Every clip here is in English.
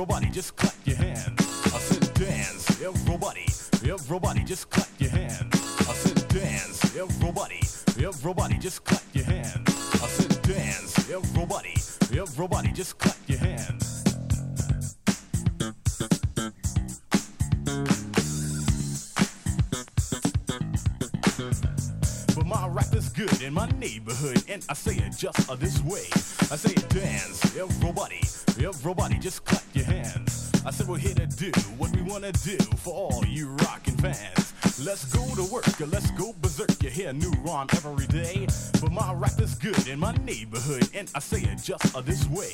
everybody just clap your hands. I said dance, everybody, everybody just clap your hands. I said dance, everybody, everybody just clap your hands. I said dance, everybody, everybody just clap good in my neighborhood, and I say it just uh, this way. I say dance, everybody, everybody just clap your hands. I said we're here to do what we wanna do for all you rockin' fans. Let's go to work, or let's go berserk. You hear new rhyme every day. But my rap is good in my neighborhood, and I say it just uh, this way.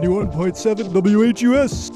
91.7 WHUS.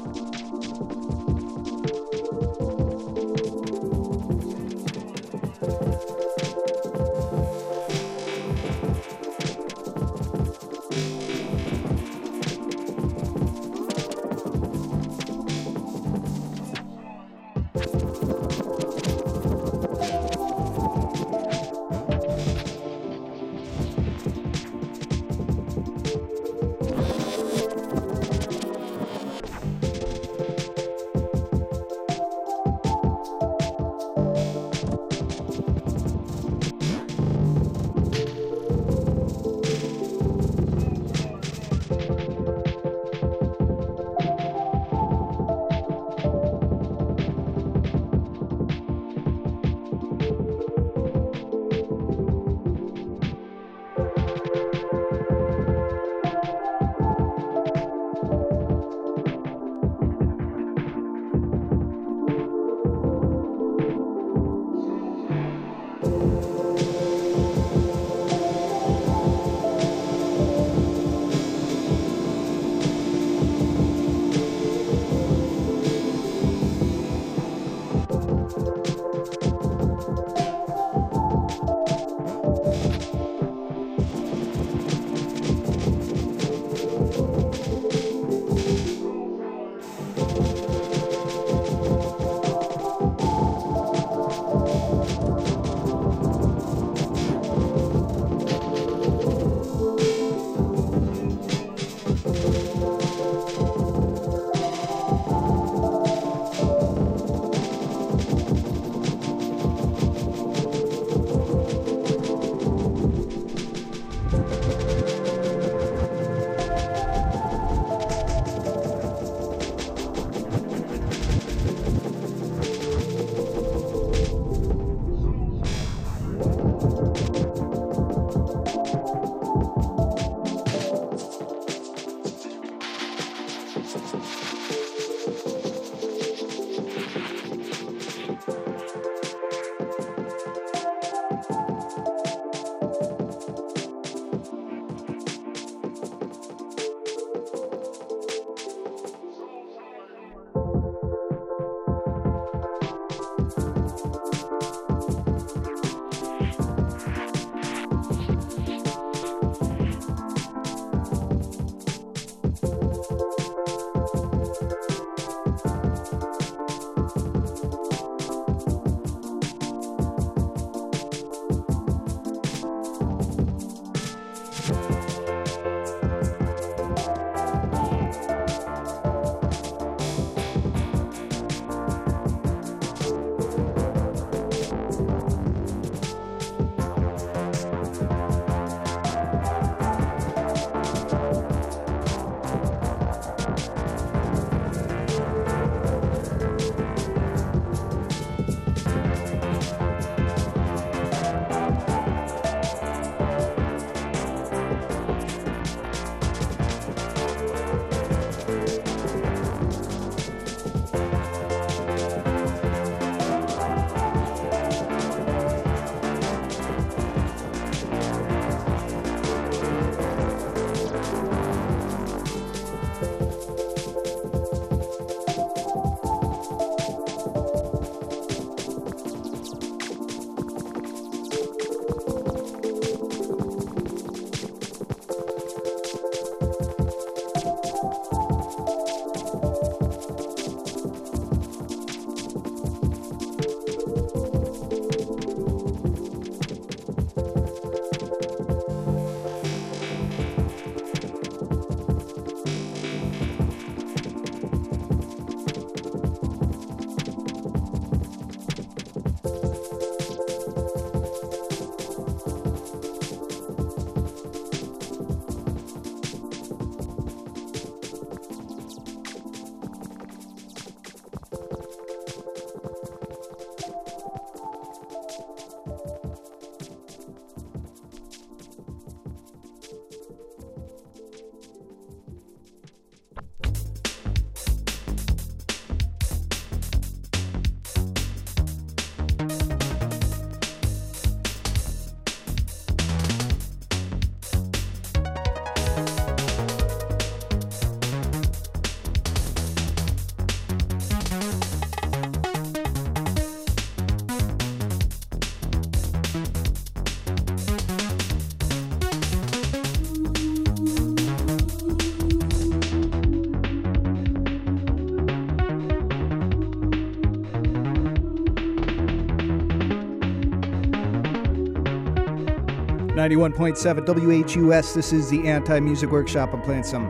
91.7 WHUS. This is the Anti Music Workshop. I'm playing some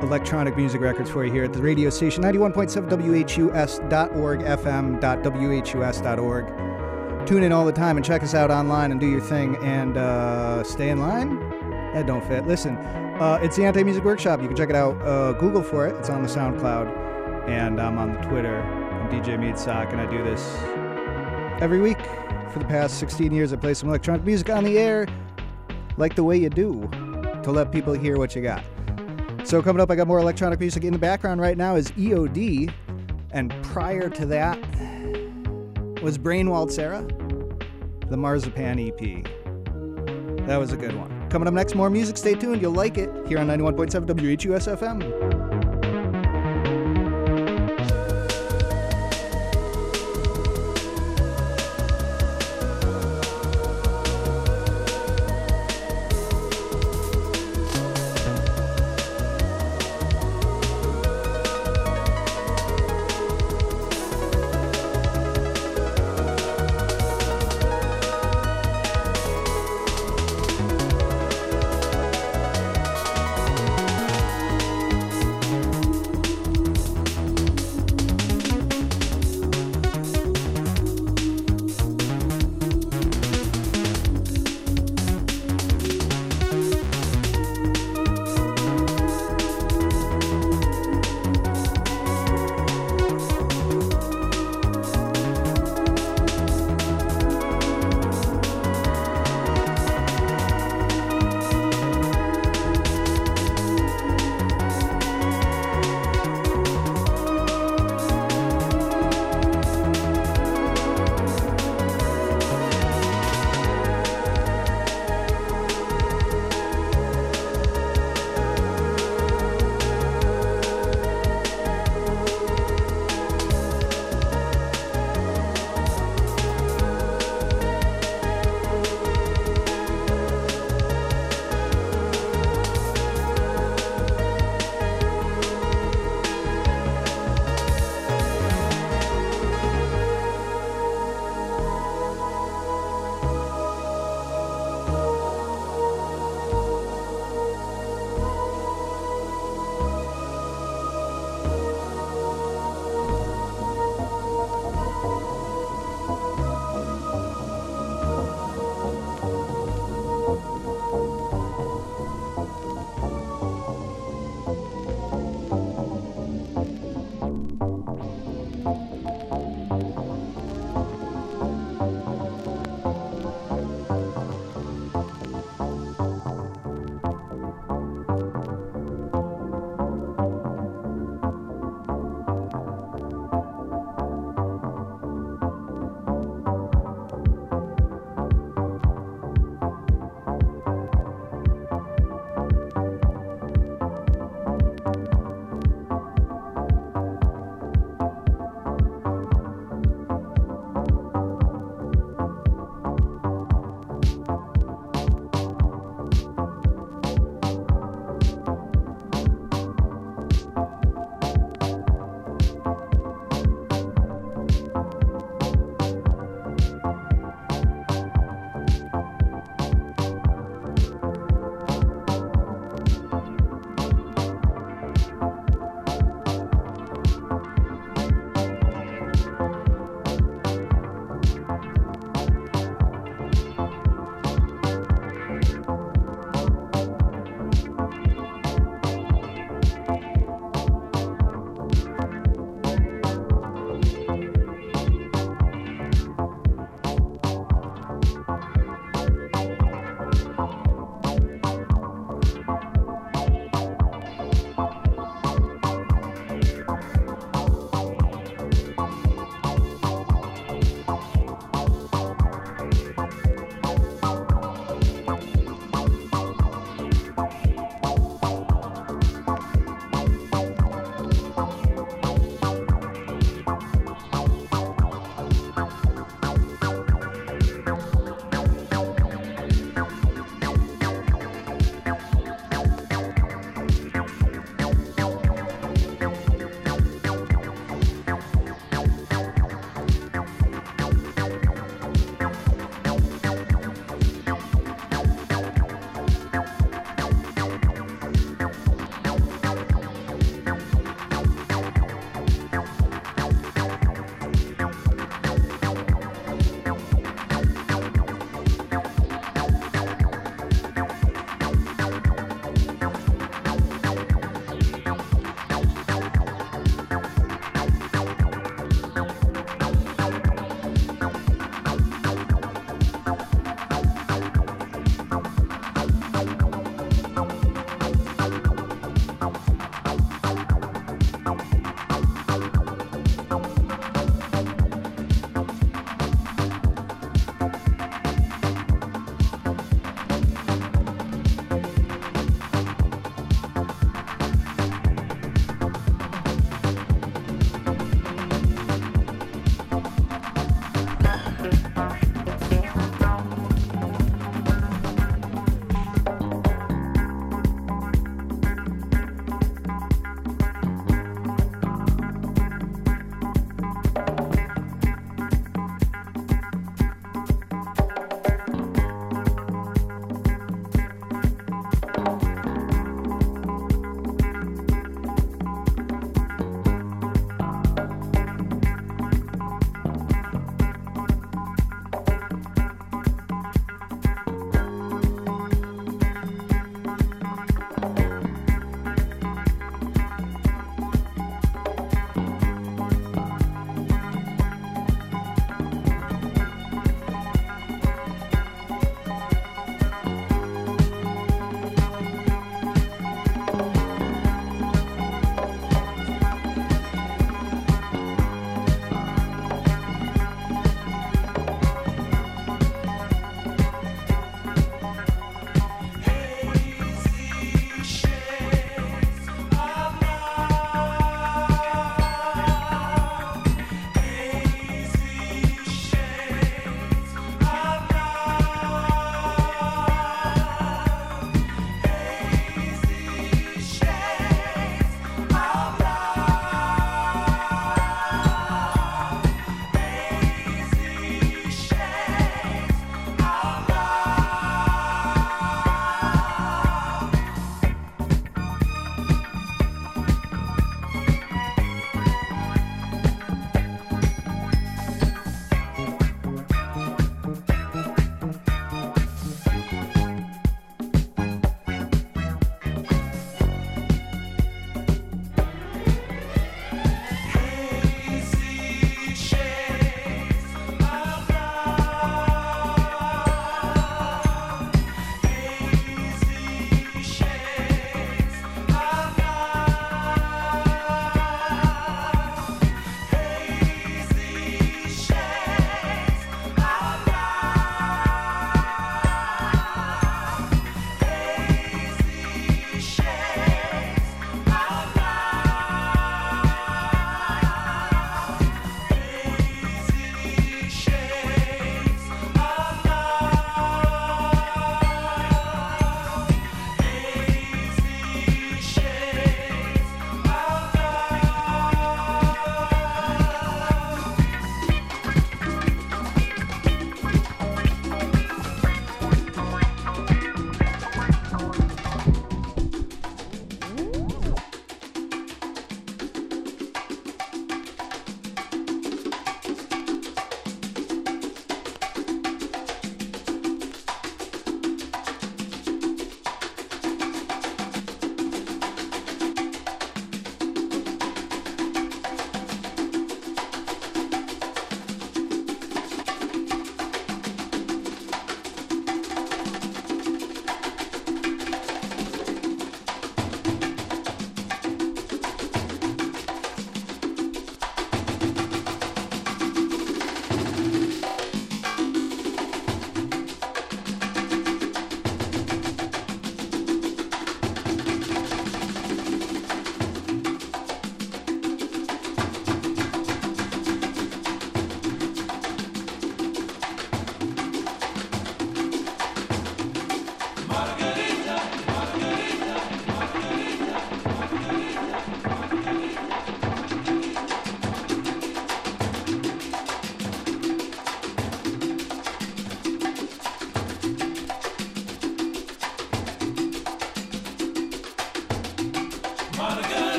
electronic music records for you here at the radio station 91.7 WHUS.org, FM.WHUS.org. Tune in all the time and check us out online and do your thing and uh, stay in line. That don't fit. Listen, uh, it's the Anti Music Workshop. You can check it out. Uh, Google for it. It's on the SoundCloud. And I'm on the Twitter. I'm DJ Meat Sock, and I do this every week for the past 16 years. I play some electronic music on the air, like the way you do, to let people hear what you got. So coming up, I got more electronic music. In the background right now is EOD, and prior to that was Brainwaltzera, the Marzipan EP. That was a good one. Coming up next, more music. Stay tuned. You'll like it here on 91.7 WHUS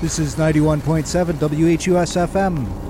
This is 91.7 WHUS FM.